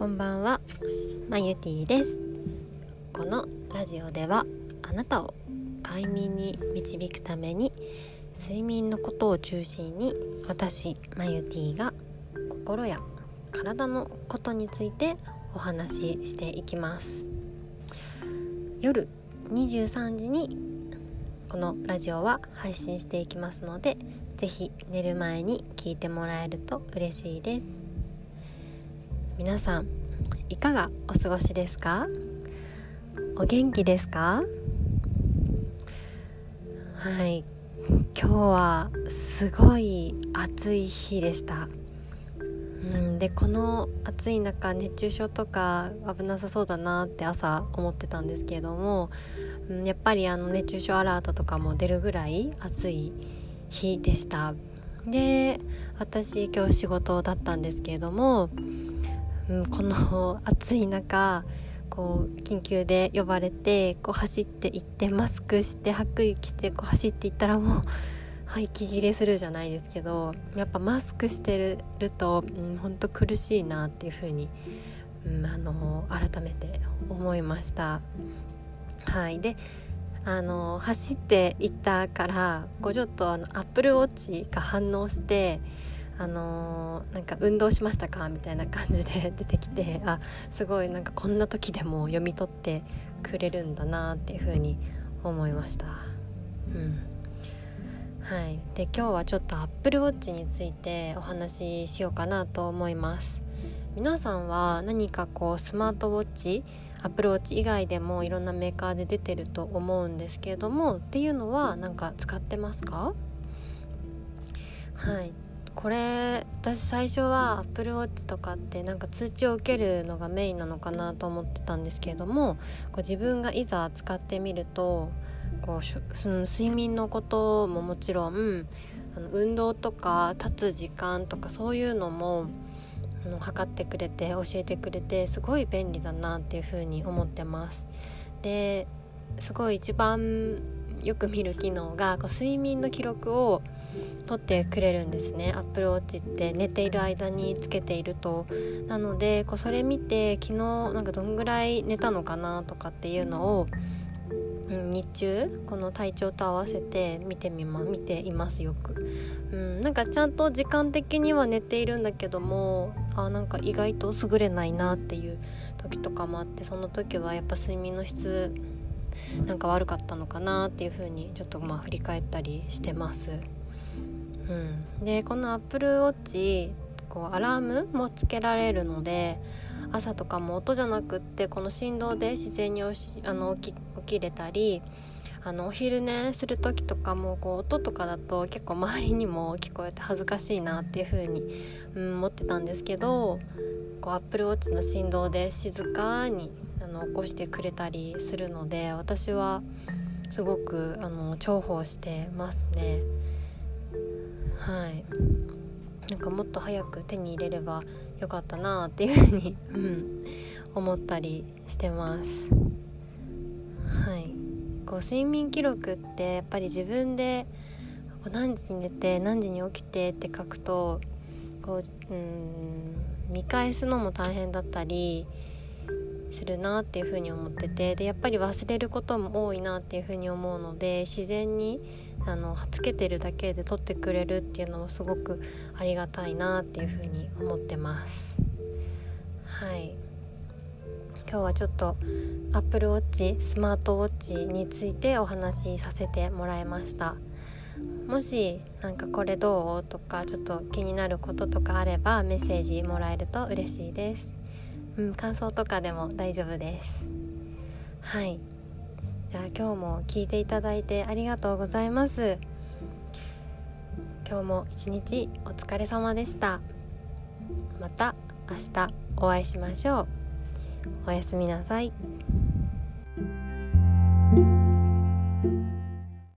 こんばんは。まゆティです。このラジオではあなたを快眠に導くために睡眠のことを中心に私まゆティが心や体のことについてお話ししていきます。夜23時にこのラジオは配信していきますので是非寝る前に聞いてもらえると嬉しいです。皆さんいかがお過ごしですか？お元気ですか？はい。今日はすごい暑い日でした。うん。でこの暑い中熱中症とか危なさそうだなって朝思ってたんですけれども、うん、やっぱりあの熱中症アラートとかも出るぐらい暑い日でした。で私今日仕事だったんですけれども、うん、この 暑い中こう緊急で呼ばれてこう走って行ってマスクして白衣着てこう走っていったらもう、はい、息切れするじゃないですけどやっぱマスクしてると、うん、本当苦しいなっていうふうに、ん、あの改めて思いました。はいであの走っていったからこうちょっとあのアップルウォッチが反応してあのなんか運動しましたかみたいな感じで 出てきてあすごいなんかこんな時でも読み取ってくれるんだなっていうふうに思いました。うん。はい、で今日はちょっとアップルウォッチについてお話ししようかなと思います。皆さんは何かこうスマートウォッチアップルウォッチ以外でもいろんなメーカーで出てると思うんですけれどもっていうのは何か使ってますか？はい。これ私最初は Apple Watch とかってなんか通知を受けるのがメインなのかなと思ってたんですけれどもこう自分がいざ使ってみるとこうその睡眠のことももちろんあの運動とか立つ時間とかそういうのも測ってくれて教えてくれてすごい便利だなっていうふうに思ってます。ですごい一番よく見る機能がこう睡眠の記録を取ってくれるんですね。Apple Watch って寝ている間につけていると。なのでこうそれ見て昨日なんかどんぐらい寝たのかなとかっていうのを、日中この体調と合わせて見てみま見ていますよく、うん、なんかちゃんと時間的には寝ているんだけどもあなんか意外と優れないなっていう時とかもあってその時はやっぱ睡眠の質なんか悪かったのかなっていう風にちょっとまあ振り返ったりしてます。うん、でこの Apple Watch こうアラームもつけられるので朝とかも音じゃなくってこの振動で自然にあの起き起きれたりあのお昼寝する時とかもこう音とかだと結構周りにも聞こえて恥ずかしいなっていう風に、うん、思ってたんですけどこう Apple Watch の振動で静かにあの起こしてくれたりするので私はすごくあの重宝してますね。はいなんかもっと早く手に入れればよかったなっていうふうに、うん、思ったりしてます。はいこう睡眠記録ってやっぱり自分で何時に寝て何時に起きてって書くとこううん見返すのも大変だったりするなっていうふうに思っててでやっぱり忘れることも多いなっていうふうに思うので自然にあのつけてるだけで撮ってくれるっていうのもすごくありがたいなっていうふうに思ってます。はい。今日はちょっと Apple Watch スマートウォッチについてお話しさせてもらいました。もしなんかこれどう？とかちょっと気になることとかあればメッセージもらえると嬉しいです。うん、感想とかでも大丈夫です。はい。じゃあ今日も聞いていただいてありがとうございます。今日も一日お疲れ様でした。また明日お会いしましょう。おやすみなさい。